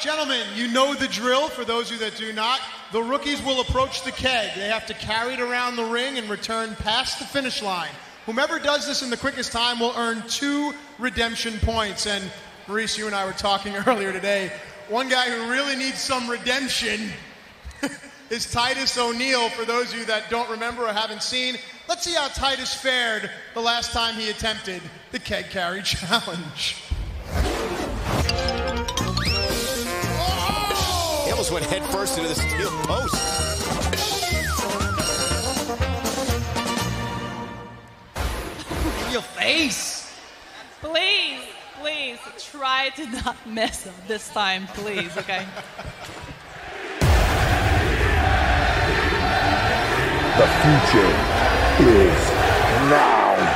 Gentlemen, you know the drill. For those of you that do not, the rookies will approach the keg. They have to carry it around the ring and return past the finish line. Whomever does this in the quickest time will earn two redemption points. And Maryse, you and I were talking earlier today. One guy who really needs some redemption is Titus O'Neil. For those of you that don't remember or haven't seen, let's see how Titus fared the last time he attempted the keg carry challenge. Almost went headfirst into the steel post. Your face. Please, please try to not mess up this time, please, okay? The future is now.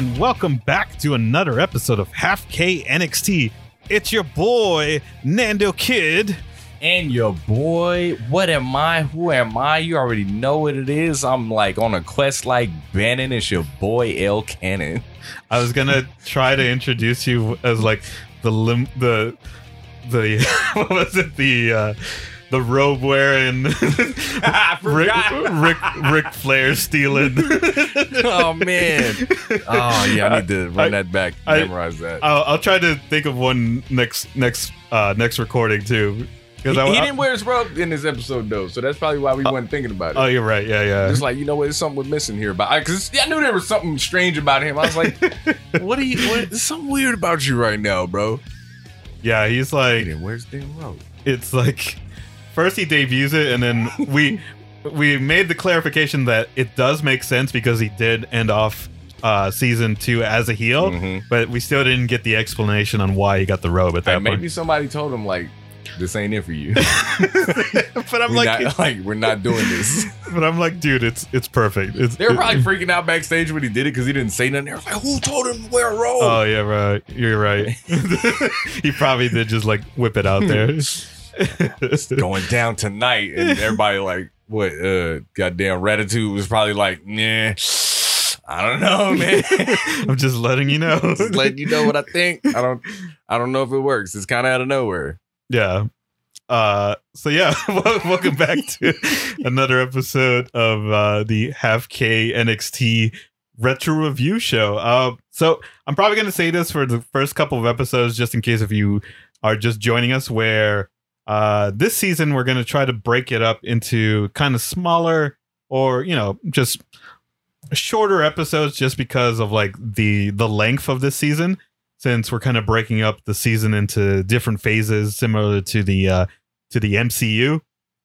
And welcome back to another episode of Half K NXT. It's your boy, Nando Kid. And your boy, what am I? Who am I? You already know what it is. I'm like on a quest like Bannon. It's your boy L Cannon. I was gonna try to introduce you as like the lim- the the what was it the uh the robe wearing Rick. Rick Ric Flair stealing. oh man. Oh yeah, I need to run I- that back. I- memorize that. I'll, I'll try to think of one next next uh next recording too. he, Because I, he didn't wear his robe in this episode though, so that's probably why we weren't thinking about it. oh, you're right. Yeah, yeah. It's like you know what? There's something we're missing here. But because I, knew there was something strange about him. I was like, "What are you? What, there's something weird about you right now, bro." yeah, he's like didn't wear damn robe. it's like first he debuts it and then we we made the clarification that it does make sense because he did end off uh season two as a heel Mhm. but we still didn't get the explanation on why he got the robe at that And point maybe somebody told him like, "This ain't it for you." but i'm we're like not, like we're not doing this. but i'm like dude it's it's perfect it's They were it- probably freaking out backstage when he did it because he didn't say nothing. They were like, "Who told him to wear a robe?" oh yeah right you're right he probably did just like whip it out there Going down tonight, and everybody like, "What?" Uh, goddamn, Ratatouille was probably like, "Nah, I don't know, man." i'm just letting you know Just letting you know what I think. I don't, I don't know if it works. It's kind of out of nowhere. Yeah. Uh, so yeah, welcome back to another episode of uh, the Half K NXT retro review show. Uh, so I'm probably going to say this for the first couple of episodes, just in case if you are just joining us. Where uh, this season we're going to try to break it up into kind of smaller, or you know, just shorter episodes, just because of like the the length of this season since we're kind of breaking up the season into different phases similar to the uh to the MCU.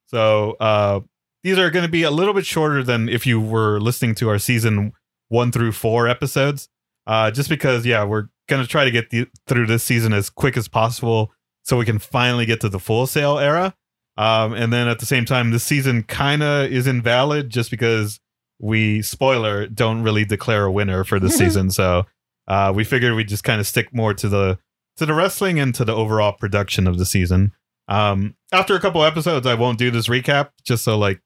So uh these are going to be a little bit shorter than if you were listening to our season 1 through 4 episodes. Uh just because yeah, we're going to try to get the, through this season as quick as possible so we can finally get to the Full Sail era. Um and then at the same time this season kind of is invalid just because we spoiler don't really declare a winner for the season. So uh, we figured we'd just kind of stick more to the to the wrestling and to the overall production of the season. Um, after a couple episodes, I won't do this recap just so like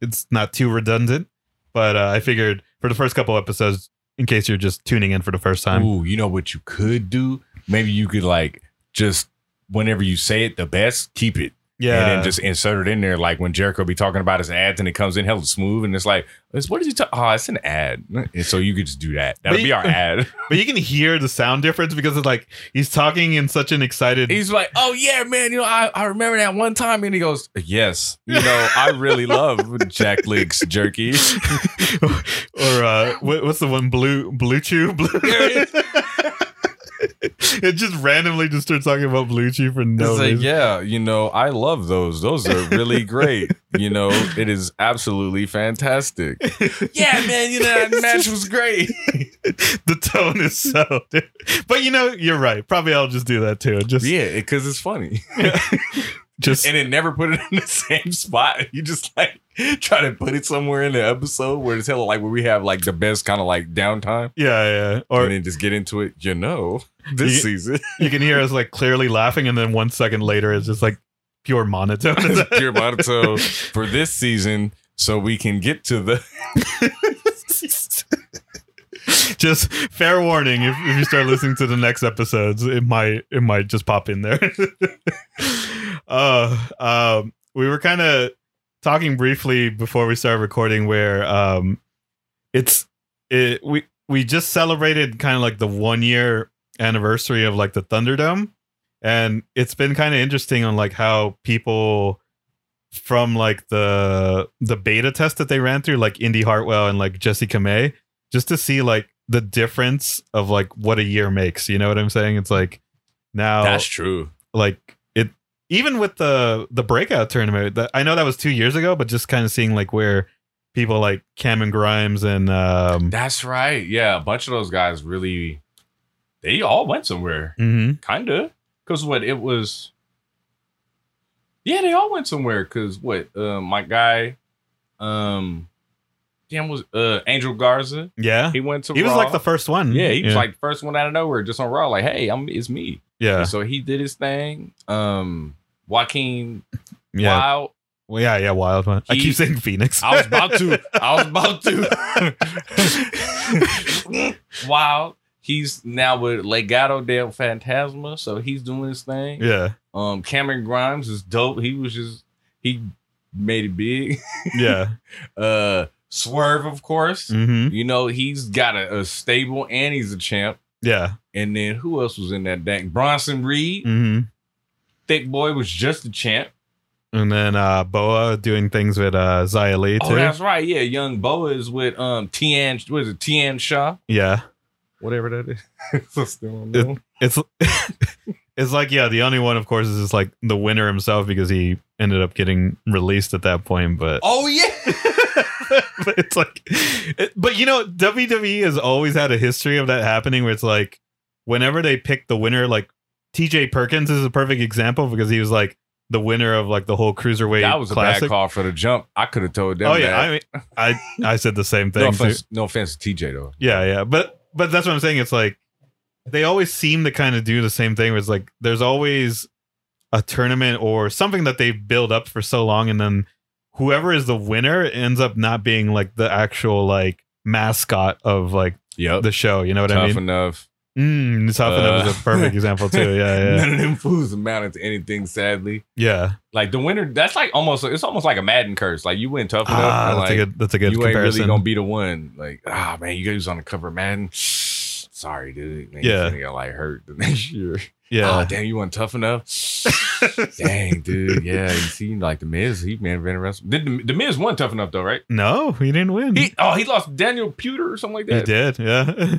it's not too redundant. But uh, I figured for the first couple episodes, in case you're just tuning in for the first time, Ooh, you know what you could do? Maybe you could like just whenever you say it the best, keep it. yeah, And then just insert it in there, like when Jericho be talking about his ads and it comes in hella smooth, and it's like, what did you talk? Oh, it's an ad. And so you could just do that. That'll But be you- our ad. but you can hear the sound difference because it's like he's talking in such an excited. He's like, oh yeah, man, you know, I, I remember that one time, and he goes, yes, you know, I really love Jack Link's jerky. or uh, what, what's the one? Blue Blue Chew. Blue. it just randomly just starts talking about Blue Chew for no It's like, reason. yeah, you know, I love those. Those are really great. You know, it is absolutely fantastic. Yeah, man, you know, that match was great. the tone is so. But you know, you're right. Probably I'll just do that too. Just Yeah, because it's funny. Just and it never put it in the same spot. You just like try to put it somewhere in the episode where it's hella like where we have like the best kind of like downtime, yeah, yeah. Or and then just get into it. You know, this You- season you can hear us like clearly laughing, and then one second later, it's just like pure monotone. it's pure monotone for this season, so we can get to the. just fair warning if, if you start listening to the next episodes it might it might just pop in there uh um we were kind of talking briefly before we started recording where um it's it we we just celebrated kind of like the one year anniversary of like the thunderdome and it's been kind of interesting on like how people from like the the beta test that they ran through like Indi Hartwell and like Jessi Kamea just to see like the difference of like what a year makes you know what i'm saying it's like now That's true. like even with the the breakout tournament that i know that was two years ago but just kind of seeing like where people like cameron grimes and um That's right. Yeah, a bunch of those guys really, they all went somewhere. mhm. Kinda, because what it was. Yeah, they all went somewhere. Cause what, uh, my guy, um, damn was uh Angel Garza. yeah He went to. he was like the first one Yeah, he was like the first one out of nowhere, just on Raw. Like, hey, I'm it's me. yeah So he did his thing. Um, Joaquin yeah Wilde. well, yeah yeah wild one i keep saying phoenix I was about to. I was about to. Wilde. He's now with Legado del Fantasma, so he's doing his thing. yeah Um, Cameron Grimes is dope. He was just he made it big. yeah Uh, Swerve, of course. hmm You know he's got a, a stable and he's a champ. yeah And then who else was in that deck? Bronson Reed, hmm Thick Boy was just a champ. and then uh boa doing things with uh Xia Li Oh, that's right. Yeah, Young Boa is with um Tian. What is it? Tian Sha, yeah whatever that is. So still don't It- it's it's like yeah the only one of course is just like the winner himself because he ended up getting released at that point but oh yeah. but it's like it, but you know WWE has always had a history of that happening where it's like whenever they pick the winner like TJ Perkins is a perfect example because he was like the winner of like the whole cruiserweight that was a classic. bad call for the jump. I could have told them. Oh yeah, that. I mean I I said the same thing. too. offense, no offense to TJ though. Yeah, yeah, but but that's what I'm saying. It's like they always seem to kind of do the same thing. It's like there's always a tournament or something that they build up for so long, and then whoever is the winner ends up not being like the actual like mascot of like Yep. the show. You know what Tough I mean? Tough enough. Mm, Tough enough is Uh, a perfect example too. Yeah, yeah, None of them fools amounted to anything. Sadly, yeah. like the winner, that's like almost. It's almost like a Madden curse. Like you win tough enough. Ah, that's like, a good. That's a good you ain't comparison. really gonna be the one. Like, ah, man, you guys on the cover Madden. Sorry, dude. Man, Yeah. you got like hurt the next year. yeah, Oh, damn, you weren't tough enough. Dang, dude. Yeah, you see, like the Miz, he man wrestle. Did the, the Miz won tough enough though, right? no, he didn't win. He oh, he lost Daniel Puder or something like that. He did, yeah.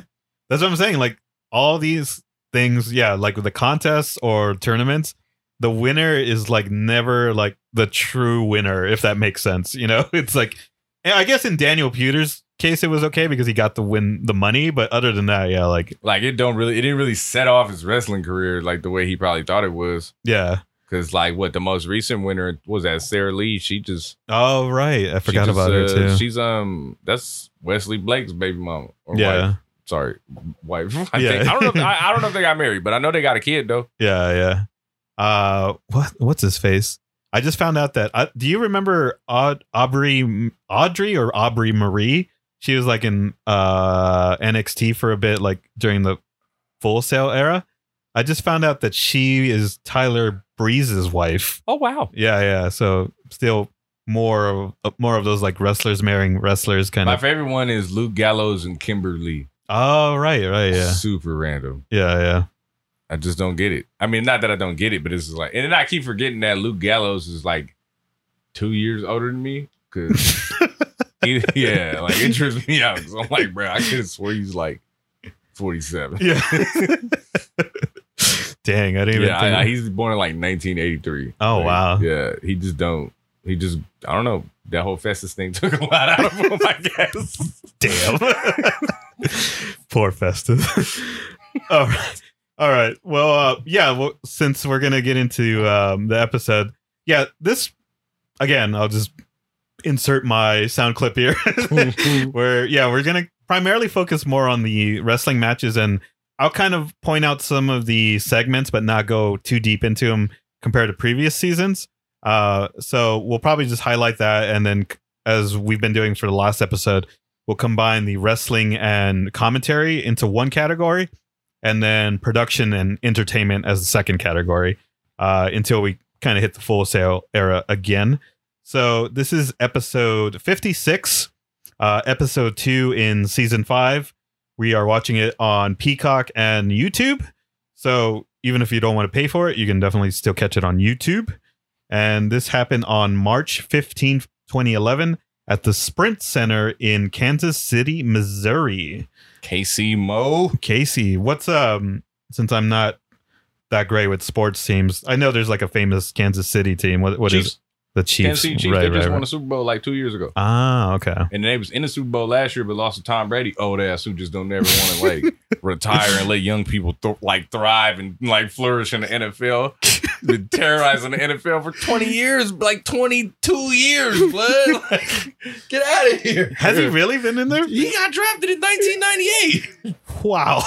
That's what I'm saying. Like all these things, yeah, like the contests or tournaments, the winner is like never like the true winner, if that makes sense. You know, it's like I guess in Daniel Puder's case it was okay because he got to win the money, but other than that, yeah, like Like it don't really, it didn't really set off his wrestling career like the way he probably thought it was. yeah. Cause like what the most recent winner was that Sarah Lee. She just Oh right, I forgot just, about her uh, too. She's um that's Wesley Blake's baby mama. Or yeah, wife. Sorry, wife. I, Yeah. think, I don't know. If, I, I don't know if they got married, but I know they got a kid though. yeah, yeah. Uh, what what's his face? I just found out that. Uh, do you remember Aud- Aubrey Audrey or Aubrey Marie? She was like in uh NXT for a bit, like during the Full Sail era. I just found out that she is Tyler Breeze's wife. Oh wow. Yeah, yeah. So still more of more of those like wrestlers marrying wrestlers kind My of. My favorite one is Luke Gallows and Kimberly. Oh right, right, yeah, Super random. yeah, yeah. I just don't get it. I mean, not that I don't get it, but it's just like, and then I keep forgetting that Luke Gallows is like two years older than me. Cause he, yeah, like it trips me out. Cause I'm like, bro, I could have swore he's like 47. Yeah. Dang, I didn't even Yeah, think. I, I- he's born in like 1983. Oh, Like, wow. Yeah, he just don't. He just I don't know. That whole Festus thing took a lot out of him. I guess. Damn. Poor Festus. All right. All right. Well, uh, yeah. Well, since we're gonna get into um, the episode, yeah, this again, I'll just insert my sound clip here. where yeah, we're gonna primarily focus more on the wrestling matches, and I'll kind of point out some of the segments, but not go too deep into them compared to previous seasons. Uh, so we'll probably just highlight that, and then as we've been doing for the last episode, we'll combine the wrestling and commentary into one category, and then production and entertainment as the second category, uh, until we kind of hit the Full Sail era again. So this is episode 56, uh, episode two in season five. We are watching it on Peacock and YouTube. So even if you don't want to pay for it, you can definitely still catch it on YouTube. And this happened on March 15th, 2011 at the Sprint Center in Kansas City, Missouri. KC Mo. Casey, what's um since I'm not that great with sports teams, I know there's like a famous Kansas City team. What what is. The Chiefs? City Chiefs. Right, they just right, won the Super Bowl like two years ago. Ah, okay. And they was in the Super Bowl last year, but lost to Tom Brady. Old ass who just don't ever want to like retire and let young people th- like thrive and like flourish in the NFL. Been terrorizing the NFL for 20 years, like 22 years, blood. Like, get out of here. Has he really been in there? He got drafted in 1998. Wow.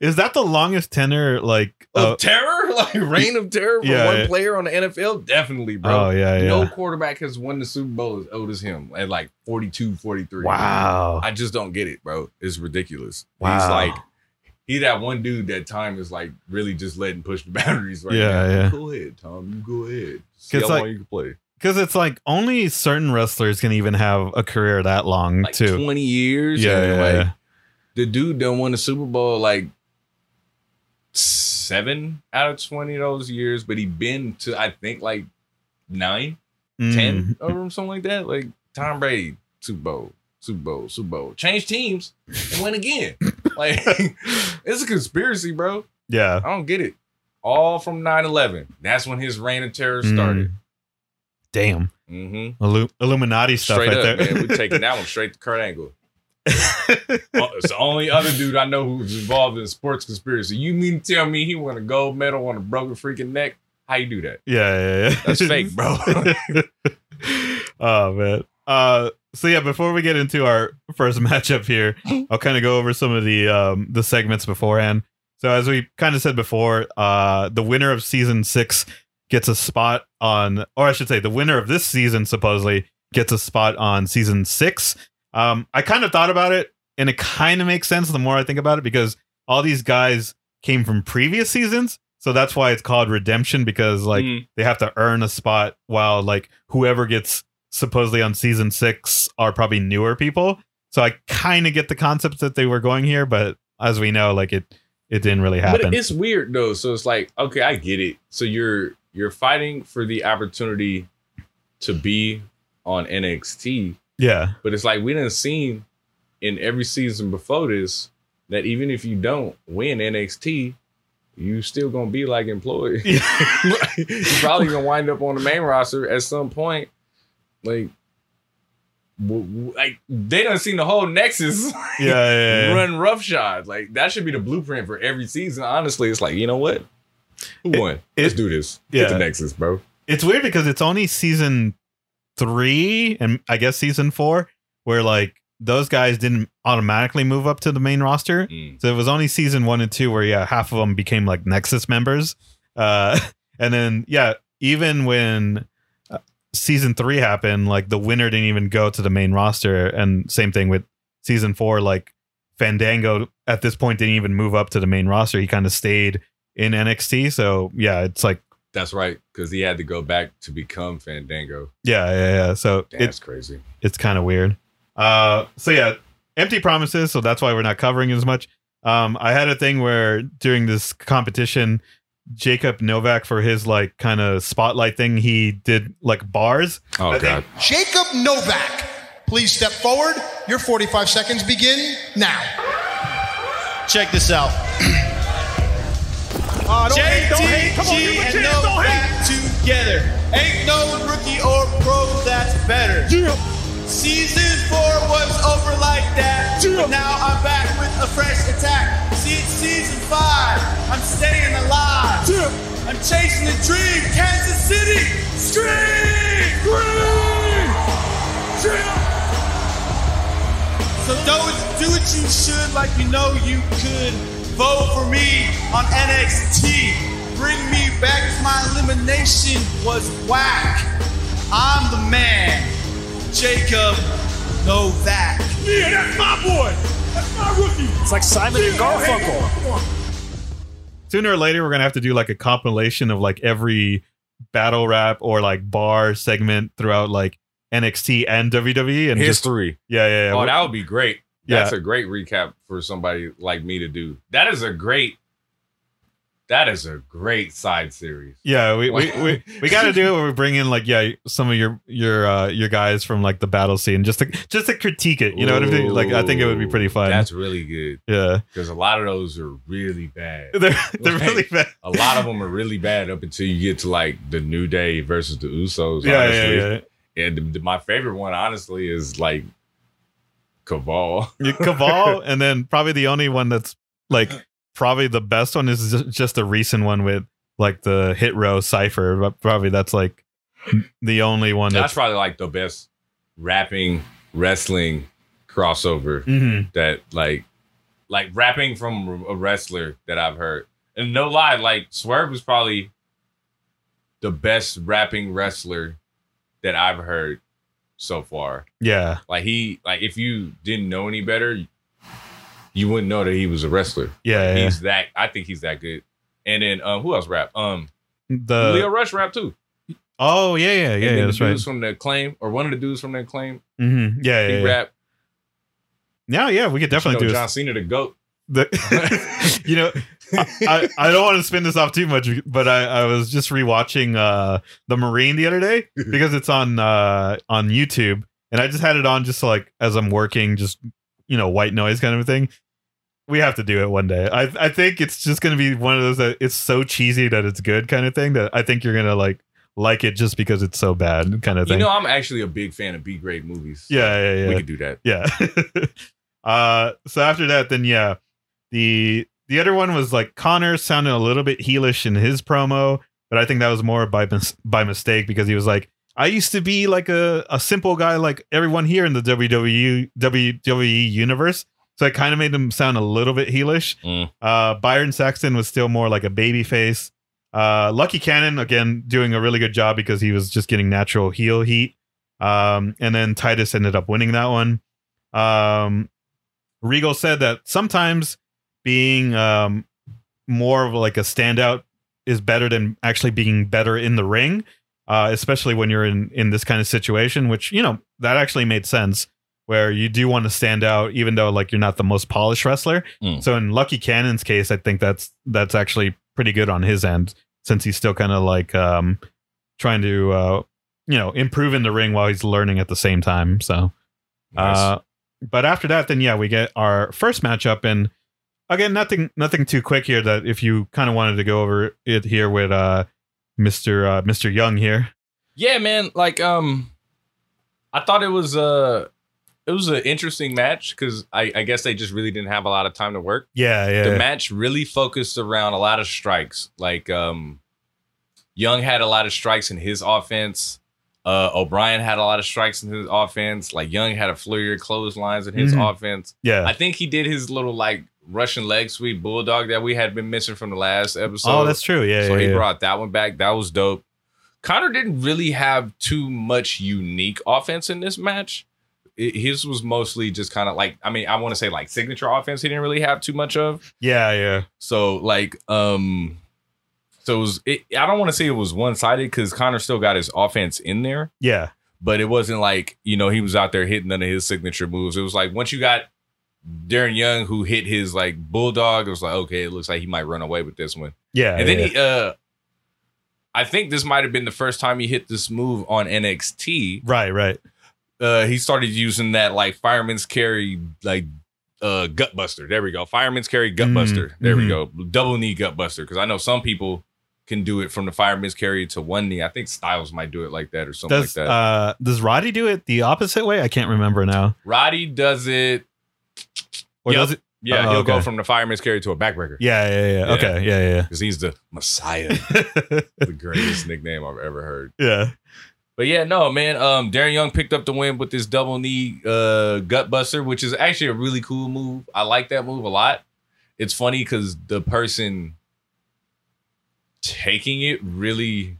Is that the longest tenure? Like, Of uh, terror, like reign of terror for Yeah, one yeah. player on the NFL, definitely, bro. oh yeah, yeah. No quarterback has won the Super Bowl as old as him at like 42, 43. wow. I just don't get it, bro. It's ridiculous. Wow. He's like, he that one dude that time is like really just letting push the boundaries right Yeah, now. yeah. Go ahead, Tom. You go ahead. See how like- long you can play. Because it's like only certain wrestlers can even have a career that long Like too. 20 years. Yeah, yeah, like, yeah. The dude done won the Super Bowl like seven out of 20 of those years, but he been to, I think, like nine. Mm. 10 of them, something like that. Like Tom Brady, Super Bowl, Super Bowl, Super Bowl. Change teams and win again. like it's a conspiracy, bro. Yeah. I don't get it. All from 9-11. That's when his reign of terror Mm. started. Damn. Mm-hmm. Illu- Illuminati stuff Straight right up, there. man. We're taking that one straight to Kurt Angle. It's the only other dude I know who's involved in a sports conspiracy. You mean to tell me he won a gold medal on a broken freaking neck? How you do that? yeah, yeah, yeah. That's fake, bro. oh man. Uh so yeah, before we get into our first matchup here, I'll kind of go over some of the um the segments beforehand. So as we kind of said before, uh the winner of season 6 gets a spot on or I should say the winner of this season supposedly gets a spot on season 6. Um I kind of thought about it and it kind of makes sense the more I think about it because all these guys came from previous seasons. So that's why it's called redemption because like Mm. they have to earn a spot while like whoever gets supposedly on season six are probably newer people. So I kind of get the concept that they were going here, but as we know, like it it didn't really happen. But it's weird though. So it's like, okay, I get it. So you're you're fighting for the opportunity to be on NXT, yeah, but it's like we didn't seen in every season before this that even if you don't win NXT, you still gonna be like employed. you probably gonna wind up on the main roster at some point. Like, w- like they done seen the whole Nexus yeah, yeah, yeah. run roughshod. Like that should be the blueprint for every season. Honestly, it's like you know what? Who It- won? Let's do this. Get yeah. the Nexus, bro. It's weird because it's only season three and I guess season four where like those guys didn't automatically move up to the main roster. Mm. So it was only season one and two where yeah, half of them became like Nexus members. Uh, and then yeah, even when uh, season three happened, like the winner didn't even go to the main roster. And same thing with season four, like Fandango at this point didn't even move up to the main roster. He kind of stayed in NXT. So yeah, it's like That's right, because he had to go back to become Fandango. yeah, yeah, yeah. So Damn, it's That's crazy. it's kind of weird. Uh, so yeah, empty promises. So that's why we're not covering as much. Um, I had a thing where during this competition, Jacob Novak for his like kind of spotlight thing, he did like bars. Oh I god. think- Jacob Novak, please step forward. Your 45 seconds begin now. Check this out. JTG and Novak together. Ain't no rookie or pro that's better. Season four was over like that. But now I'm back with a fresh attack. See, it's season five. I'm staying alive. I'm chasing the dream. Kansas City, scream! scream. So do, do what you should like you know you could. Vote for me on NXT. Bring me back if my elimination was whack. I'm the man, Jacob Novak. Yeah, that's my boy. That's my rookie. It's like Simon and Garfunkel. Sooner or later, we're gonna have to do like a compilation of like every battle rap or like bar segment throughout like NXT and WWE and just History. yeah, yeah, yeah. Oh, that would be great. That's Yeah. a great recap for somebody like me to do. That is a great. That is a great side series. Yeah, we we, we, we got to do it where we bring in like yeah some of your your uh your guys from like the battle scene just to just to critique it. You know what I mean? Like I think it would be pretty fun. That's really good yeah, because a lot of those are really bad. they're they're Like, really bad. A lot of them are really bad up until you get to like the New Day versus the Usos. Yeah, honestly. yeah, yeah. And the, the- my favorite one, honestly, is like Cabal. You- Caval, and then probably the only one that's like probably the best one is just a recent one with like the hit row cipher. But probably that's like the only one That's that's. probably like the best rapping wrestling crossover Mhm. that like like rapping from a wrestler that I've heard. And no lie, like Swerve was probably the best rapping wrestler that I've heard so far. Yeah, Like he like if you didn't know any better, you wouldn't know that he was a wrestler. yeah, yeah. He's that I think he's that good. And then um who else rap? Um The Lio Rush rap too. oh yeah, yeah, And yeah, then yeah the that's right. from the claim or one of the dudes from that claim, hmm Yeah, he yeah, yeah. rap. Yeah, yeah, we could definitely you know, do John Cena the goat. The, you know I, I, I don't want to spin this off too much but I, I was just rewatching uh the marine the other day because it's on uh on youtube and i just had it on just like as i'm working just you know white noise kind of a thing we have to do it one day i i think it's just gonna be one of those that it's so cheesy that it's good kind of thing that i think you're gonna like like it just because it's so bad kind of thing You know, I'm actually a big fan of B grade movies. yeah yeah yeah We could do that. yeah. uh so after that then yeah. The the other one was like Connor sounded a little bit heelish in his promo, but I think that was more by mis- by mistake because he was like I used to be like a, a simple guy like everyone here in the WWE WWE universe. So it kind of made him sound a little bit heelish. Mm. Uh, Byron Saxton was still more like a baby face. Uh, Lucky Cannon again doing a really good job because he was just getting natural heel heat. Um, and then Titus ended up winning that one. Um, Regal said that sometimes being um, more of like a standout is better than actually being better in the ring, uh, especially when you're in in this kind of situation. Which you know that actually made sense, where you do want to stand out, even though like you're not the most polished wrestler. Mm. So in Lucky Cannon's case, I think that's that's actually pretty good on his end, since he's still kind of like um, trying to uh, you know improve in the ring while he's learning at the same time. So. Nice. Uh, but after that, then yeah, we get our first matchup, and again, nothing, nothing too quick here. That if you kind of wanted to go over it here with uh, Mister uh, Mister Young here, yeah, man. Like, um, I thought it was uh it was an interesting match because I, I guess they just really didn't have a lot of time to work. yeah, yeah, The match really focused around a lot of strikes. Like, um, Young had a lot of strikes in his offense. Uh, O'Brian had a lot of strikes in his offense. Like Young had a flurry of clotheslines in his Mhm. offense. yeah. I think he did his little like Russian leg sweep bulldog that we had been missing from the last episode. oh, that's true. Yeah, so yeah, he yeah. brought that one back. That was dope. Connor didn't really have too much unique offense in this match. It- his was mostly just kind of like I mean I want to say like signature offense. He didn't really have too much of. yeah, yeah, So like um, so it was. It, I don't want to say it was one sided because Connor still got his offense in there, yeah, but it wasn't like you know he was out there hitting none of his signature moves. It was like once you got Darren Young who hit his like bulldog, it was like okay, it looks like he might run away with this one. yeah. And then yeah. he, uh, I think this might have been the first time he hit this move on NXT. right, right. Uh, he started using that like fireman's carry, like uh, gut buster. There we go. Fireman's carry gut Mm, buster. There we mhm. go. Double knee gut buster. Because I know some people can do it from the fireman's carry to one knee. I think Styles might do it like that or something Does like that. uh does Roddy do it the opposite way? I can't remember now. Roddy does it. Or Yep. does it? Yeah, Oh, he'll okay. go from the fireman's carry to a backbreaker. Yeah, yeah, yeah. Yeah. Okay, yeah, yeah. Because he's the Messiah. the greatest nickname I've ever heard. yeah. But yeah, no, man. Um, Darren Young picked up the win with this double knee uh gut buster, which is actually a really cool move. I like that move a lot. It's funny because the person taking it really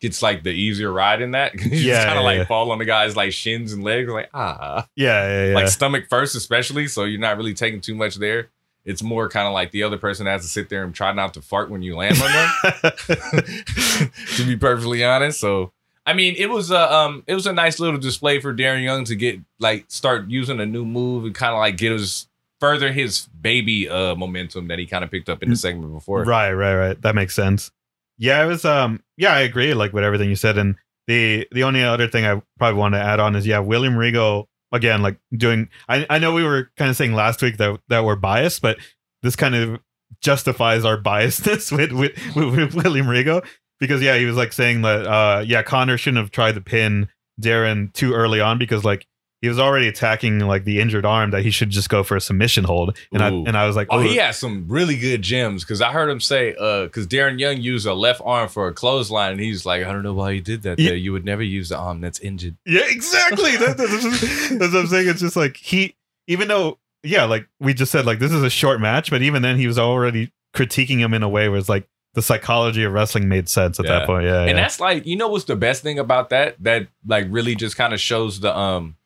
gets like the easier ride in that. you Yeah, just kind yeah, of like yeah. fall on the guy's like shins and legs, like ah, Yeah, yeah, yeah. like stomach first, especially. So you're not really taking too much there. It's more kind of like the other person has to sit there and try not to fart when you land on them. to be perfectly honest. So I mean, it was a um, it was a nice little display for Darren Young to get like start using a new move and kind of like get his further his baby uh momentum that he kind of picked up in the segment before. Right, right, right. That makes sense. Yeah, it was um yeah, I agree like with everything you said and the the only other thing I probably want to add on is yeah, William Regal again like doing I I know we were kind of saying last week that that we're biased, but this kind of justifies our biasness with with, with, with William Regal because yeah, he was like saying that uh yeah, Connor shouldn't have tried to pin Darren too early on because like he was already attacking like the injured arm that he should just go for a submission hold and I and I was like Oh, he has some really good gems because I heard him say, uh, because Darren Young used a left arm for a clothesline, and he's like, I don't know why you did that Yeah. there. You would never use the arm that's injured. Yeah, exactly. That, that's, that's what I'm saying. It's just like he, even though, yeah, like we just said, like this is a short match, but even then he was already critiquing him in a way where it's like the psychology of wrestling made sense at Yeah. that point. Yeah, And yeah. that's like, you know what's the best thing about that? That like really just kind of shows the um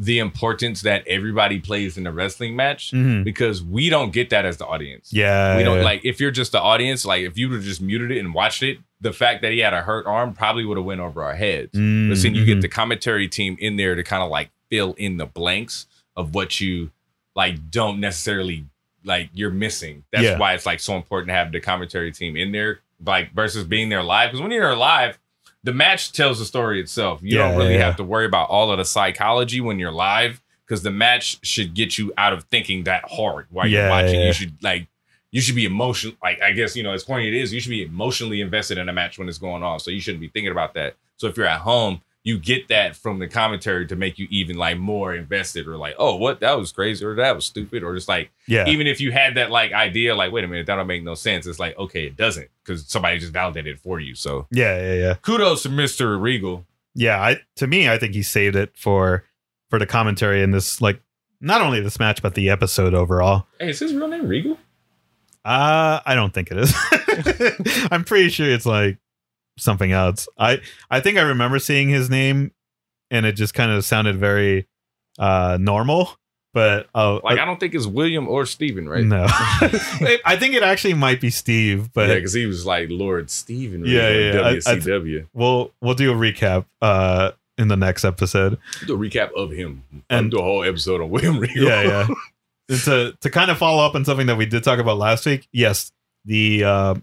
the importance that everybody plays in a wrestling match Mhm. because we don't get that as the audience. yeah, we don't yeah. like if you're just the audience, like if you would have just muted it and watched it, the fact that he had a hurt arm probably would have went over our heads. Mm, But then you get mhm. the commentary team in there to kind of like fill in the blanks of what you like don't necessarily like you're missing. That's Yeah. why it's like so important to have the commentary team in there, like versus being there live. Because when you're live, the match tells the story itself. You Yeah, don't really yeah, have to worry about all of the psychology when you're live because the match should get you out of thinking that hard while Yeah, you're watching. You should like you should be emotional. Like I guess you know as corny it is, you should be emotionally invested in a match when it's going on. So you shouldn't be thinking about that. So if you're at home, you get that from the commentary to make you even like more invested or like, oh, what that was crazy or that was stupid or just like yeah, even if you had that like idea, like wait a minute, that don't make no sense. It's like okay, it doesn't because somebody just validated it for you. So yeah, yeah, yeah. kudos to Mister Regal. Yeah, I to me, I think he saved it for for the commentary in this like not only this match but the episode overall. Hey, is his real name Regal? Uh, I don't think it is. I'm pretty sure it's like something else. I I think I remember seeing his name, and it just kind of sounded very uh normal. But oh, Like uh, I don't think it's William or Steven, right? no, I think it actually might be Steve. But yeah, because he was like Lord Steven Regal Yeah, yeah, yeah. I- I- WCW. we'll we'll do a recap uh in the next episode. do a recap of him and And- do a whole episode on William Regal. Yeah, yeah. And to to kind of follow up on something that we did talk about last week. Yes, the uh, uh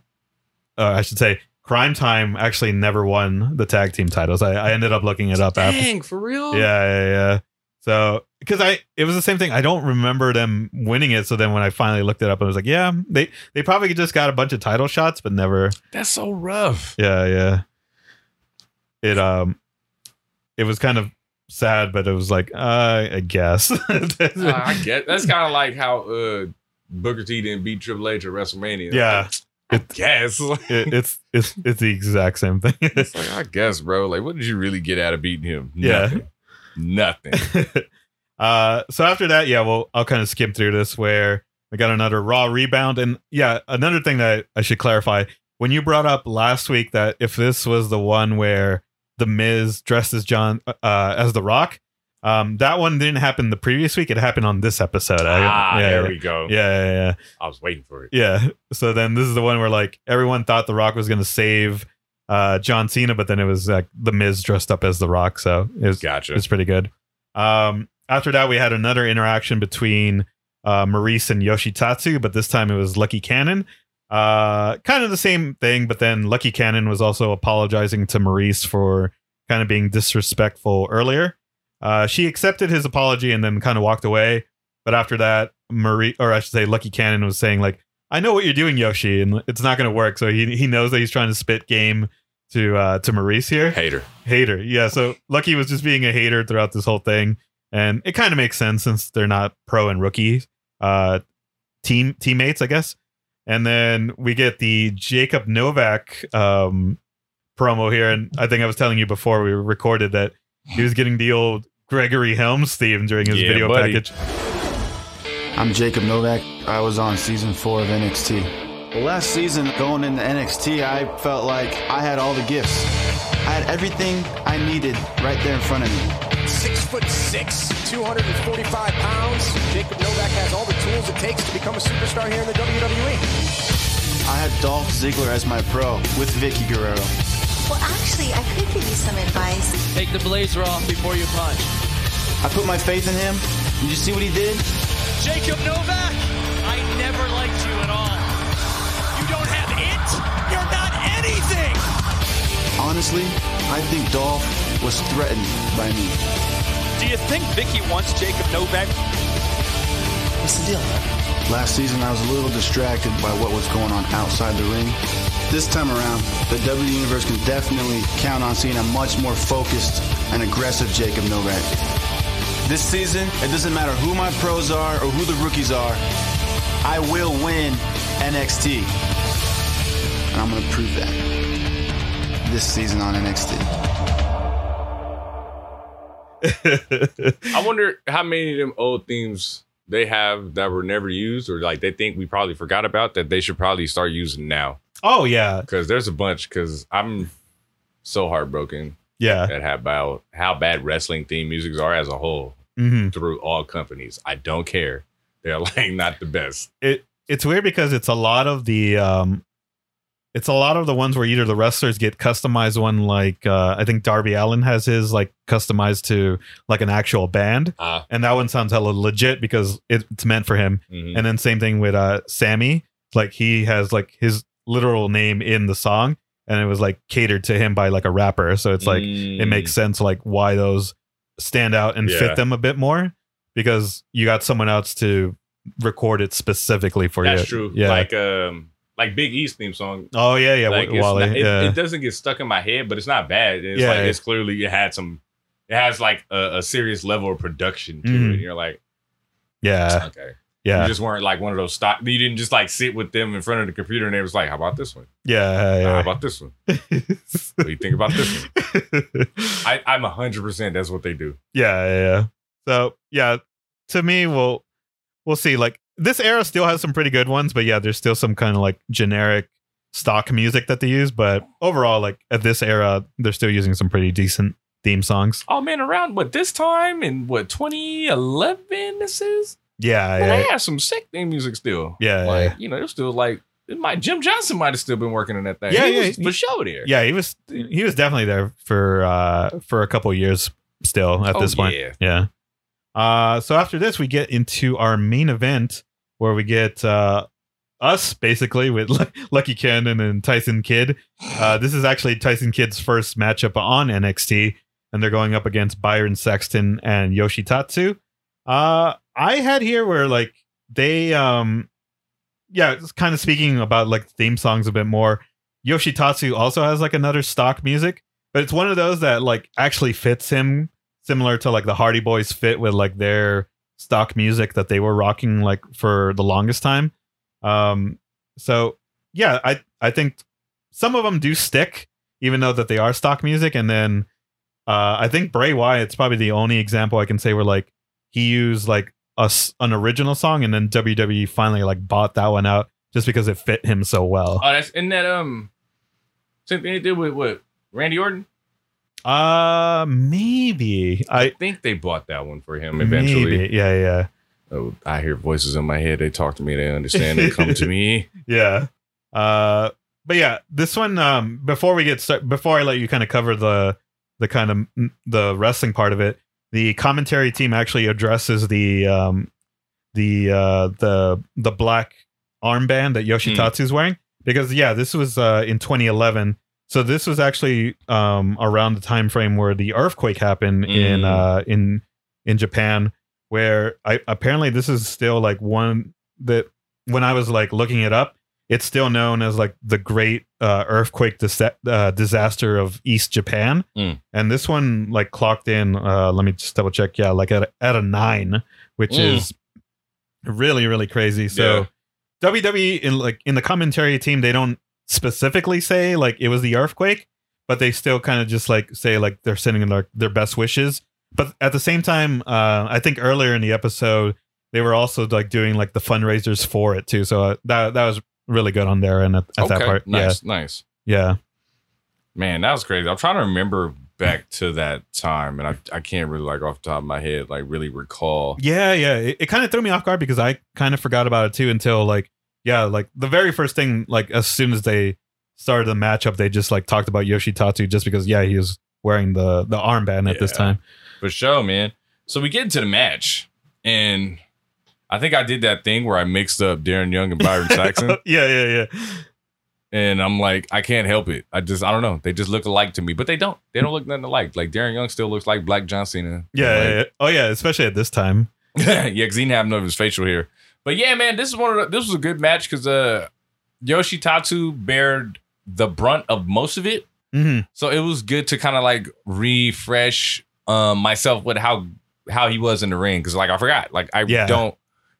I should say. Crime Time actually never won the tag team titles. I, I ended up looking it up after. Dang, for real? Yeah, yeah, yeah. So because I it was the same thing. I don't remember them winning it. So then when I finally looked it up, I was like, yeah, they they probably just got a bunch of title shots, but never. That's so rough. Yeah, yeah. It um, it was kind of sad, but it was like, uh, I guess. Uh, I get that's kind of like how uh Booker T didn't beat Triple H at WrestleMania. yeah, I guess. it, it's it's it's the exact same thing. It's like, I guess, bro. Like, what did you really get out of beating him? Yeah. Nothing. Nothing. uh, so after that, yeah, well, I'll kind of skim through this where we got another Raw rebound, and yeah, another thing that I should clarify when you brought up last week that if this was the one where the Miz dressed as John uh, as the Rock, um, that one didn't happen the previous week. It happened on this episode. I- ah, yeah, there yeah, we go. yeah, yeah, yeah. I was waiting for it. Yeah. So then this is the one where like everyone thought The Rock was going to save uh, John Cena, but then it was like the Miz dressed up as The Rock. So it was Gotcha. it's pretty good. Um, after that, we had another interaction between uh, Maryse and Yoshitatsu, but this time it was Lucky Cannon. Uh, kind of the same thing, but then Lucky Cannon was also apologizing to Maryse for kind of being disrespectful earlier. Uh, she accepted his apology and then kind of walked away. But after that, Marie, or I should say, Lucky Cannon was saying like, "I know what you're doing, Yoshi, and it's not going to work." So he he knows that he's trying to spit game to uh, to Maryse here Hater. hater. Yeah, so Lucky was just being a hater throughout this whole thing, and it kind of makes sense since they're not pro and rookie. uh, team teammates, I guess. And then we get the Jacob Novak um, promo here, and I think I was telling you before we recorded that he was getting the old Gregory Helms theme during his Yeah, video buddy. package. I'm Jacob Novak. I was on season four of NXT. Well, last season, going into NXT, I felt like I had all the gifts. I had everything I needed right there in front of me. Six foot six, 245 pounds. Jacob Novak has all the tools it takes to become a superstar here in the WWE. I had Dolph Ziggler as my pro with Vickie Guerrero. Well, actually, I could give you some advice. Take the blazer off before you punch. I put my faith in him. Did you see what he did? Jacob Novak, I never liked you at all. You don't have it. You're not anything. Honestly, I think Dolph was threatened by me. Do you think Vickie wants Jacob Novak? What's the deal? Last season, I was a little distracted by what was going on outside the ring. This time around, the W Universe can definitely count on seeing a much more focused and aggressive Jacob Novak. This season, it doesn't matter who my pros are or who the rookies are, I will win NXT. And I'm going to prove that this season on NXT. I wonder how many of them old themes they have that were never used or like they think we probably forgot about that they should probably start using now. Oh yeah, Because there's a bunch. Because I'm so heartbroken yeah. at how bad, how bad wrestling theme musics are as a whole hmm through all companies. I don't care. They're like not the best. It it's weird because it's a lot of the um, it's a lot of the ones where either the wrestlers get customized one, like uh, I think Darby Allin has his like customized to like an actual band, Ah. and that one sounds hella legit because it, it's meant for him. Mhm. And then same thing with uh Sammy, like he has like his literal name in the song, and it was like catered to him by like a rapper, so it's like it Mm. makes sense like why those stand out and Yeah. fit them a bit more because you got someone else to record it specifically for you. That's true. Yeah. Like um like Big East theme song. oh yeah, yeah, like Wa- Wally. not- it, yeah. it doesn't get stuck in my head, but it's not bad. It's Yeah. like it's clearly it had some it has like a, a serious level of production to Mhm. it. And you're like, yeah, okay. Yeah, You just weren't like one of those stock you didn't just like sit with them in front of the computer and they was like, How about this one? yeah, How about this one? What do you think about this one? I, I'm hundred percent that's what they do. yeah, yeah, yeah. So yeah, to me, we'll we'll see. Like this era still has some pretty good ones, but yeah, there's still some kind of like generic stock music that they use. But overall, like at this era, they're still using some pretty decent theme songs. Oh man, around what this time in what 2011 this is? Yeah, yeah, they have some sick theme music still. yeah, like yeah. you know, they're still like it might Jim Johnston might have still been working on that thing. Yeah, he yeah, was he- for show there. Yeah, he was he was definitely there for uh for a couple years still at Oh, this point. yeah. Yeah. Uh so after this we get into our main event where we get uh us basically with Lu- Lucky Cannon and Tyson Kidd. Uh this is actually Tyson Kidd's first matchup on NXT and they're going up against Byron Saxton and Yoshitatsu. Uh I had here where like they um yeah, kind of speaking about like theme songs a bit more. Yoshitatsu also has like another stock music, but it's one of those that like actually fits him similar to like the Hardy Boys fit with like their stock music that they were rocking like for the longest time. Um so yeah, I I think some of them do stick even though that they are stock music and then uh I think Bray Wyatt's probably the only example I can say where like he used like a, an original song and then WWE finally like bought that one out just because it fit him so well. Oh, that's in that um same thing they did with what Randy Orton. Uh, maybe I I think they bought that one for him eventually. Maybe. Yeah, yeah, Oh, I hear voices in my head. They talk to me. They understand. They come to me. yeah. Uh, but yeah, this one. Um, before we get start, before I let you kind of cover the the kind of the wrestling part of it, the commentary team actually addresses the um the uh the the black armband that Yoshitatsu's wearing because yeah, this was uh in 2011. So this was actually um around the time frame where the earthquake happened in Mm. uh in in Japan where I apparently this is still like one that when I was like looking it up, it's still known as like the great uh, earthquake dis- uh, disaster of East Japan. Mm. And this one like clocked in. Uh, let me just double check. Yeah, like at a, at a nine, which Mm. is really really crazy. So WWE in like in the commentary team, they don't specifically say like it was the earthquake, but they still kind of just like say like they're sending their their best wishes. But at the same time, uh, I think earlier in the episode they were also like doing like the fundraisers for it too. So uh, that that was really good on there and at, at that Okay, part. nice, nice. Yeah, yeah. Man, that was crazy. I'm trying to remember back to that time, and I, I can't really like off the top of my head like really recall. Yeah, yeah. It, it kind of threw me off guard because I kind of forgot about it too until like yeah, like the very first thing like as soon as they started the matchup, they just like talked about Yoshitatsu just because yeah, he was wearing the the armband at this time. For sure, man. So we get into the match, and I think I did that thing where I mixed up Darren Young and Byron Saxton, yeah, yeah, yeah. and I'm like, I can't help it. I just, I don't know. They just look alike to me, but they don't. They don't look nothing alike. Like Darren Young still looks like Black John Cena. Yeah, Like, yeah, yeah. Oh yeah, especially at this time. yeah, because he didn't have none of his facial hair. But yeah, man, this is one of the, this was a good match because uh, Yoshitatsu bared the brunt of most of it. hmm So it was good to kind of like refresh um, myself with how how he was in the ring because like I forgot, like I Yeah. don't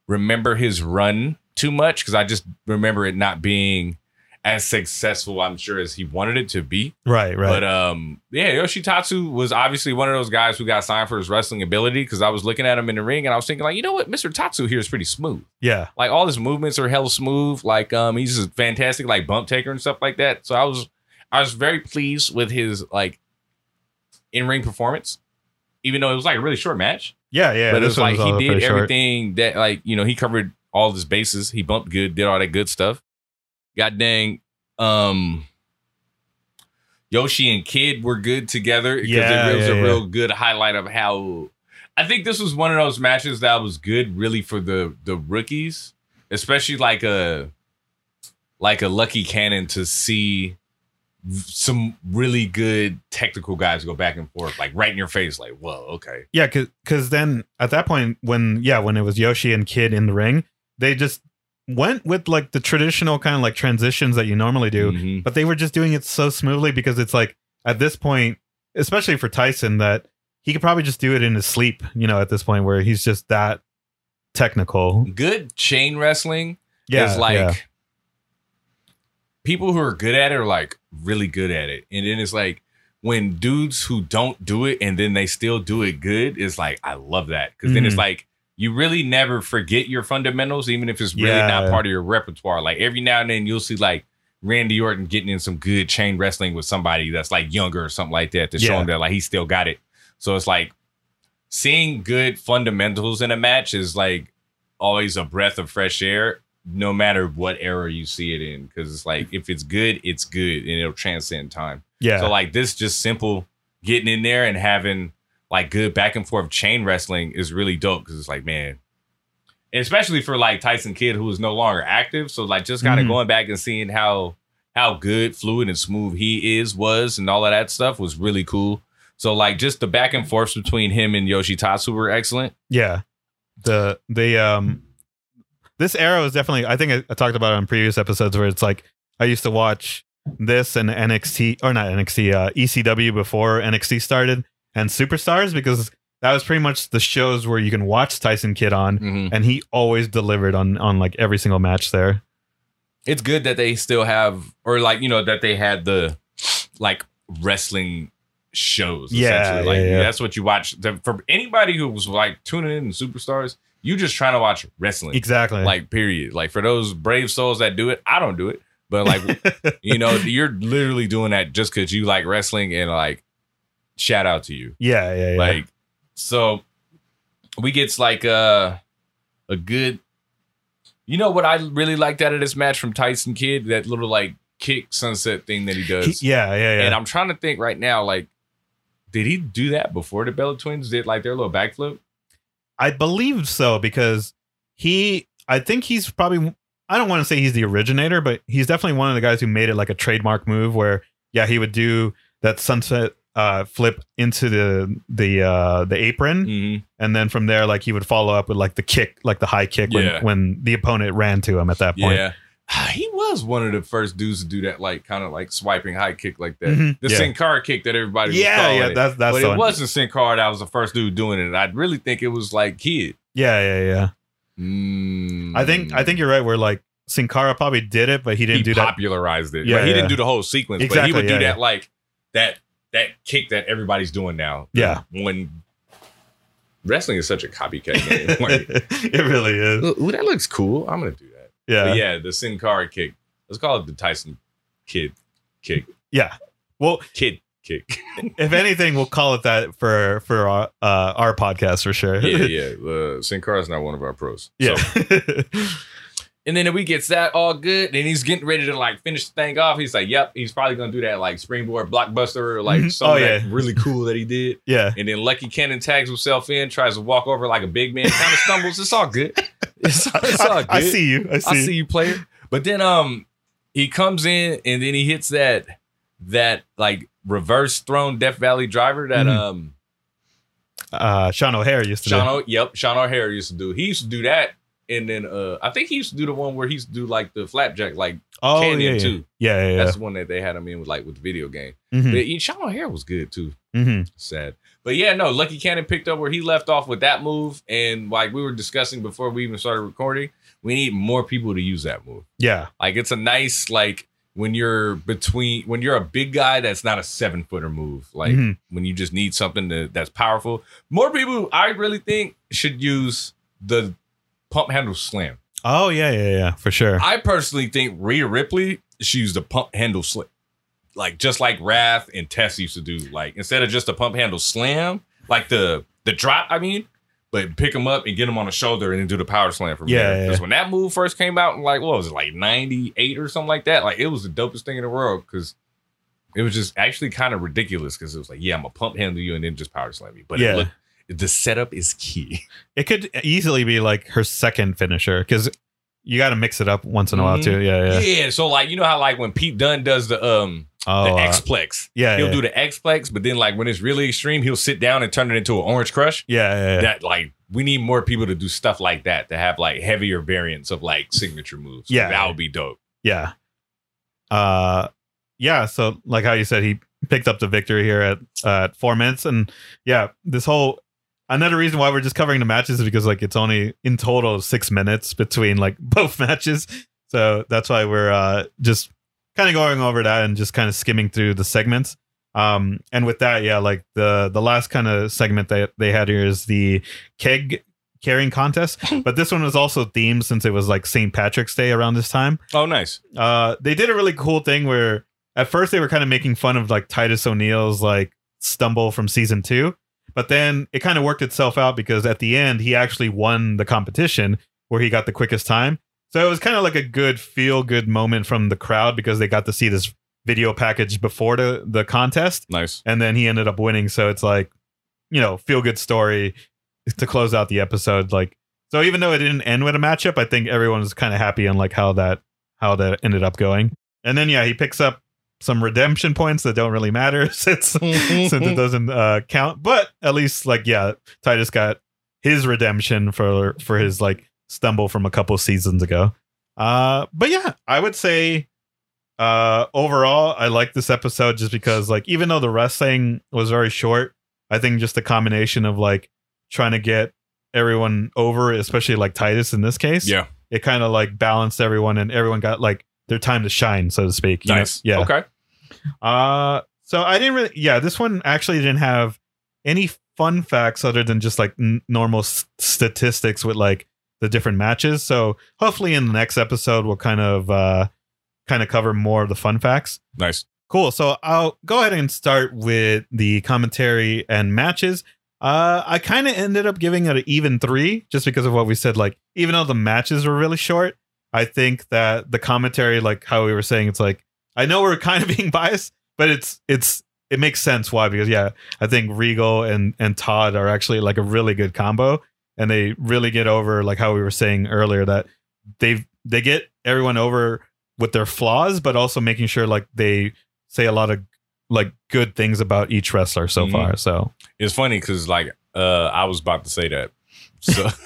remember his run too much because I just remember it not being as successful, I'm sure, as he wanted it to be. Right, right. But um, yeah, Yoshitatsu was obviously one of those guys who got signed for his wrestling ability because I was looking at him in the ring and I was thinking like, you know what, Mr. Tatsu here is pretty smooth. yeah, Like all his movements are hell smooth. Like um, he's a fantastic like bump taker and stuff like that. So I was I was very pleased with his like in ring performance, even though it was like a really short match. yeah, yeah. but it was like one he did pretty short. everything that like you know he covered all his bases. He bumped good, did all that good stuff. God dang, um, Yoshi and Kidd were good together because Yeah, it was yeah, a yeah. real good highlight of how. I think this was one of those matches that was good, really for the the rookies, especially like a like a Lucky Cannon to see some really good technical guys go back and forth, like right in your face, like whoa, okay. Yeah, because cause then at that point, when yeah, when it was Yoshi and Kidd in the ring, they just went with like the traditional kind of like transitions that you normally do, Mhm. but they were just doing it so smoothly because it's like at this point, especially for Tyson, that he could probably just do it in his sleep. You know, at this point where he's just that technical. good chain wrestling Yeah, is like yeah. People who are good at it are like really good at it. And then it's like when dudes who don't do it and then they still do it good, it's like I love that. Because then it's Mhm. like you really never forget your fundamentals, even if it's really Yeah. not part of your repertoire. Like every now and then you'll see like Randy Orton getting in some good chain wrestling with somebody that's like younger or something like that to show him that like he still got it. So it's like seeing good fundamentals in a match is like always a breath of fresh air, no matter what era you see it in. Because it's like if it's good, it's good and it'll transcend time. Yeah. So like this, just simple getting in there and having like good back and forth chain wrestling is really dope. Because it's like man, especially for like Tyson Kidd who is no longer active. So like just kind of Mhm. going back and seeing how how good, fluid, and smooth he is was, and all of that stuff was really cool. So like just the back and forths between him and Yoshitatsu were excellent. Yeah. The the um this era was definitely I think I, I talked about it on previous episodes where it's like I used to watch this and NXT or not NXT uh ECW before NXT started and Superstars because that was pretty much the shows where you can watch Tyson Kidd on Mhm. and he always delivered on on like every single match there. it's good that they still have or like you know that they had the like wrestling shows Yeah, essentially. like yeah, yeah. that's what you watch for anybody who was like tuning in to superstars you just trying to watch wrestling. Exactly. like period. Like for those brave souls that do it i don't do it. But like you know you're literally doing that just because you like wrestling and like shout out to you. Yeah, yeah, yeah. like so we gets like uh, a good you know what I really liked out of this match from Tyson Kidd? That little like kick sunset thing that he does. He- yeah, yeah, yeah. and I'm trying to think right now like did he do that before the Bella Twins did like their little backflip I believe so because he I think he's probably I don't want to say he's the originator, but he's definitely one of the guys who made it like a trademark move where yeah, he would do that sunset uh flip into the the uh the apron mm-hmm. and then from there like he would follow up with like the kick, like the high kick when Yeah. when the opponent ran to him at that point. yeah Ah, he was one of the first dudes to do that like kind of like swiping high kick like that Mhm. the Yeah. Sin Cara kick that everybody was Yeah, calling yeah, it. that's- that's but the it one. wasn't Sin Cara that was the first dude doing it I really think it was like Kidd Yeah, yeah, yeah. Mm, I think I think you're right. Where like Sin Cara probably did it, but he didn't he do that. popularized it. Yeah, Yeah, he yeah. didn't do the whole sequence, Exactly, but he would do that yeah. like that that kick that everybody's doing now. Yeah. when wrestling is such a copycat game. Like, it really is. ooh, that looks cool. I'm gonna do that. Yeah. But yeah, the Sin Cara kick. Let's call it the Tyson Kidd kick. Yeah. Well, Kidd kick. if anything, we'll call it that for for our, uh, our podcast for sure. yeah, yeah. Uh, Sin Cara's not one of our pros. yeah. So- And then if we gets that all good, and he's getting ready to like finish the thing off, he's like, "Yep, he's probably gonna do that like springboard blockbuster or like Mhm. something Oh, that yeah. really cool that he did." yeah. And then Lucky Cannon tags himself in, tries to walk over like a big man, kind of stumbles. It's all good. It's, it's all good. I, I see you. I see. I see you, player. But then um he comes in and then he hits that that like reverse thrown Death Valley driver that Mhm. um Uh, Sean O'Haire used to Sean do. o- yep, Sean O'Haire used to do. He used to do that. And then uh I think he used to do the one where he used to do like the flapjack, like Oh Canyon yeah, yeah. too. Yeah, yeah, yeah. That's the one that they had him in with like with the video game. Mhm. But Sean O'Haire was good too. hmm Sad. But yeah, no, Lucky Cannon picked up where he left off with that move. And like we were discussing before we even started recording, we need more people to use that move. Yeah. Like it's a nice like when you're between when you're a big guy that's not a seven footer move. Like Mhm. when you just need something to, that's powerful. More people I really think should use the pump handle slam. Oh yeah, yeah, yeah, for sure. I personally think Rhea Ripley she used the pump handle slam. Like just like Wrath and Test used to do. Like instead of just a pump handle slam, like the the drop, I mean, but pick them up and get them on the shoulder and then do the power slam from Yeah, there. yeah. Because when that move first came out, in like what was it, like 98 or something like that? Like it was the dopest thing in the world because it was just actually kind of ridiculous because it was like, yeah, I'm gonna pump handle you and then just power slam you. But Yeah. it looked the setup is key. It could easily be like her second finisher because you got to mix it up once in a while Mhm. too. Yeah, Yeah. yeah. so like you know how like when Pete Dunne does the um Oh, the uh, X-Plex. yeah, he'll yeah. do the X-Plex, but then like when it's really extreme, he'll sit down and turn it into an orange crush. yeah, yeah, yeah. That like we need more people to do stuff like that to have like heavier variants of like signature moves. Yeah. that would be dope. Yeah. Uh yeah, so like how you said he picked up the victory here at uh, at 4 minutes and yeah, this whole another reason why we're just covering the matches is because like it's only in total 6 minutes between like both matches. So that's why we're uh just kind of going over that and just kind of skimming through the segments. Um and with that, yeah, like the the last kind of segment that they had here is the keg carrying contest, but this one was also themed since it was like St. Patrick's Day around this time Oh, nice. uh they did a really cool thing where at first they were kind of making fun of like Titus O'Neil's like stumble from season 2 but then it kind of worked itself out because at the end he actually won the competition where he got the quickest time. So it was kind of like a good feel good moment from the crowd because they got to see this video package before the the contest. Nice. and then he ended up winning. So it's like you know feel good story to close out the episode. Like so even though it didn't end with a matchup i think everyone was kind of happy on like how that how that ended up going. And then yeah he picks up some redemption points that don't really matter since since it doesn't uh count but at least like yeah titus got his redemption for for his like stumble from a couple seasons ago uh but yeah i would say uh overall i like this episode just because like even though the wrestling was very short i think just the combination of like trying to get everyone over especially like titus in this case Yeah. it kind of like balanced everyone and everyone got like their time to shine so to speak you know? Nice. yeah Okay. Uh so i didn't really yeah this one actually didn't have any fun facts other than just like n- normal s- statistics with like the different matches so hopefully in the next episode we'll kind of uh kind of cover more of the fun facts Nice. Cool. So I'll go ahead and start with the commentary and matches. Uh, I kind of ended up giving it an even three just because of what we said. Like, even though the matches were really short, I think that the commentary, like how we were saying, it's like I know we're kind of being biased, but it's it's it makes sense why because yeah, I think Regal and and Todd are actually like a really good combo, and they really get over like how we were saying earlier that they they get everyone over with their flaws, but also making sure like they say a lot of like good things about each wrestler so Mhm. far. So It's funny because like uh I was about to say that. So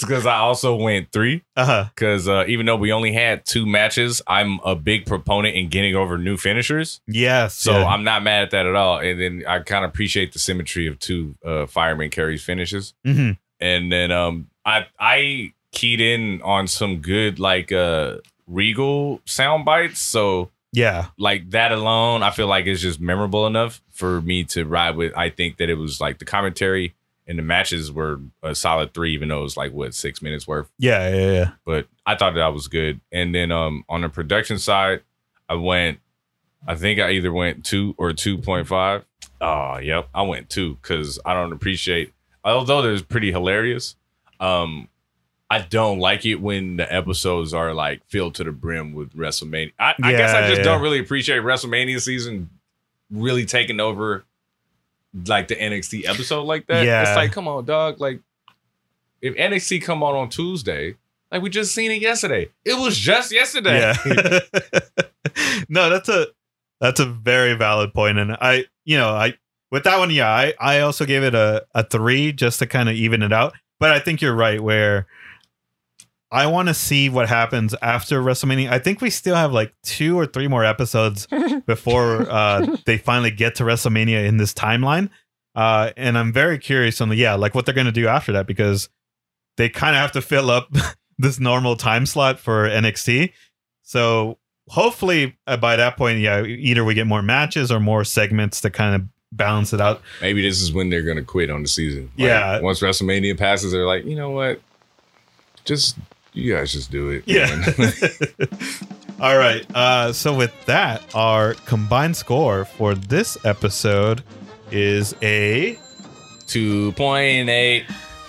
because I also went three. uh-huh. Because uh, even though we only had two matches, I'm a big proponent in getting over new finishers. yes, So yeah. I'm not mad at that at all. And then I kind of appreciate the symmetry of two uh, fireman carries finishes. Mhm. and then um, I I keyed in on some good like uh Regal sound bites, so Yeah. like that alone, I feel like it's just memorable enough for me to ride with. I think that it was like the commentary and the matches were a solid three, even though it was like what six minutes worth. Yeah, yeah, yeah. But I thought that was good. And then um on the production side, I went. I think I either went two or two point five. Oh, yep, I went two because I don't appreciate. Although there's pretty hilarious. Um, I don't like it when the episodes are like filled to the brim with WrestleMania. I, I guess I just yeah. don't really appreciate WrestleMania season really taking over like the NXT episode like that. Yeah. It's like, come on, dog. Like, if NXT come on on Tuesday, like we just seen it yesterday. It was just yesterday. Yeah. no, that's a that's a very valid point, and I, you know, I with that one, yeah, I I also gave it a a three just to kind of even it out. But I think you're right where. I want to see what happens after WrestleMania. I think we still have like two or three more episodes before uh, they finally get to WrestleMania in this timeline. Uh, and I'm very curious on the yeah, like what they're going to do after that because they kind of have to fill up this normal time slot for NXT. So hopefully uh, by that point, yeah, either we get more matches or more segments to kind of balance it out. Maybe this is when they're gonna quit on the season. Like, Yeah. Once WrestleMania passes, they're like, you know what? Just you guys just do it. Yeah. All right. Uh, so with that, our combined score for this episode is a Two point eight.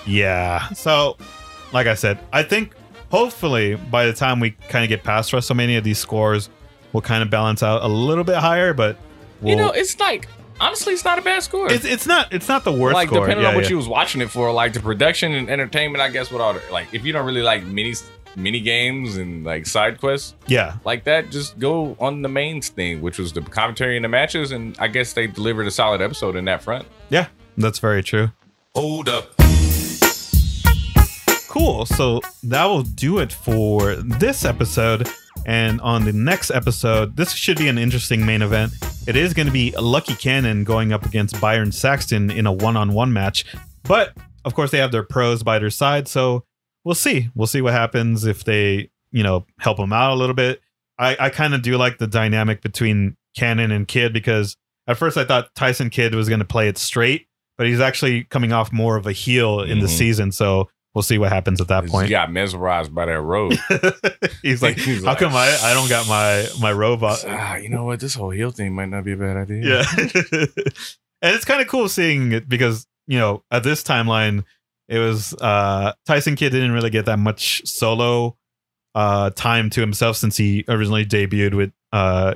Yeah. So, like I said, I think hopefully by the time we kind of get past WrestleMania, these scores will kind of balance out a little bit higher. But we'll, you know, it's like honestly, it's not a bad score. it's it's not it's not the worst like score. depending Yeah, on what yeah. you was watching it for, like the production and entertainment. I guess with all the, like if you don't really like mini mini games and like side quests yeah. like that, just go on the main thing, which was the commentary and the matches. And I guess they delivered a solid episode in that front. Yeah, that's very true. Hold up. Cool. So that will do it for this episode. And on the next episode, this should be an interesting main event. It is going to be Lucky Cannon going up against Byron Saxton in a one on one match. But of course, they have their pros by their side. So we'll see. We'll see what happens if they, you know, help them out a little bit. I, I kind of do like the dynamic between Cannon and Kidd because at first I thought Tyson Kidd was going to play it straight, but he's actually coming off more of a heel in the Mhm. season. So we'll see what happens at that point. He got mesmerized by that robe. he's like, He's how like- come I, I don't got my my robot? ah, you know what? This whole heel thing might not be a bad idea. Yeah, and it's kind of cool seeing it because you know at this timeline it was uh Tyson Kidd didn't really get that much solo uh time to himself since he originally debuted with uh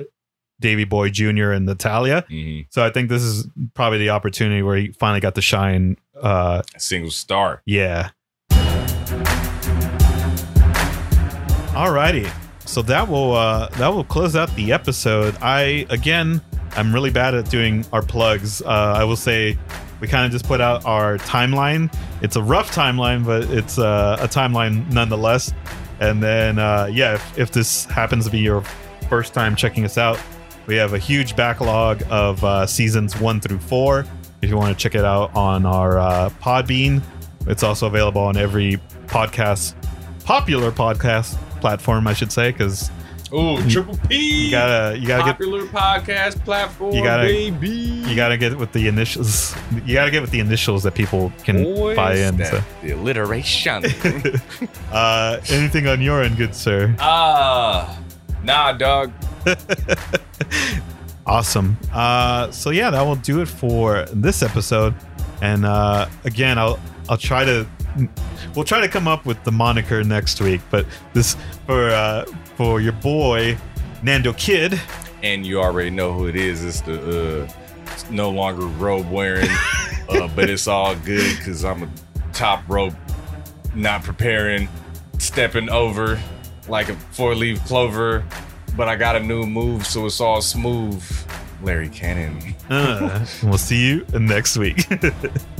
Davey Boy Jr. and Natalya. Mhm. So I think this is probably the opportunity where he finally got to shine. Uh, Single star. yeah. Alrighty. So that will uh that will close out the episode. I again I'm really bad at doing our plugs. Uh I will say we kind of just put out our timeline. It's a rough timeline, but it's uh, a timeline nonetheless. And then uh yeah, if, if this happens to be your first time checking us out, we have a huge backlog of uh, seasons one through four. If you want to check it out on our uh, Podbean, it's also available on every podcast, popular podcast platform, I should say, because Ooh, Triple P. you gotta you gotta get popular podcast platform, You gotta- baby. you gotta get with the initials. You gotta get with the initials that people can Boy, buy in. So. The alliteration. Uh, anything on your end, good sir? Ah, nah, dog. Awesome. Uh, so yeah, that will do it for this episode. And uh, again, I'll I'll try to we'll try to come up with the moniker next week. But this for uh, for your boy Nando Kid. And you already know who it is. It's the uh, it's no longer robe wearing, uh, but it's all good because I'm a top rope, not preparing, stepping over like a four leaf clover. But I got a new move, so it's all smooth. Larry Cannon. Uh, we'll see you next week.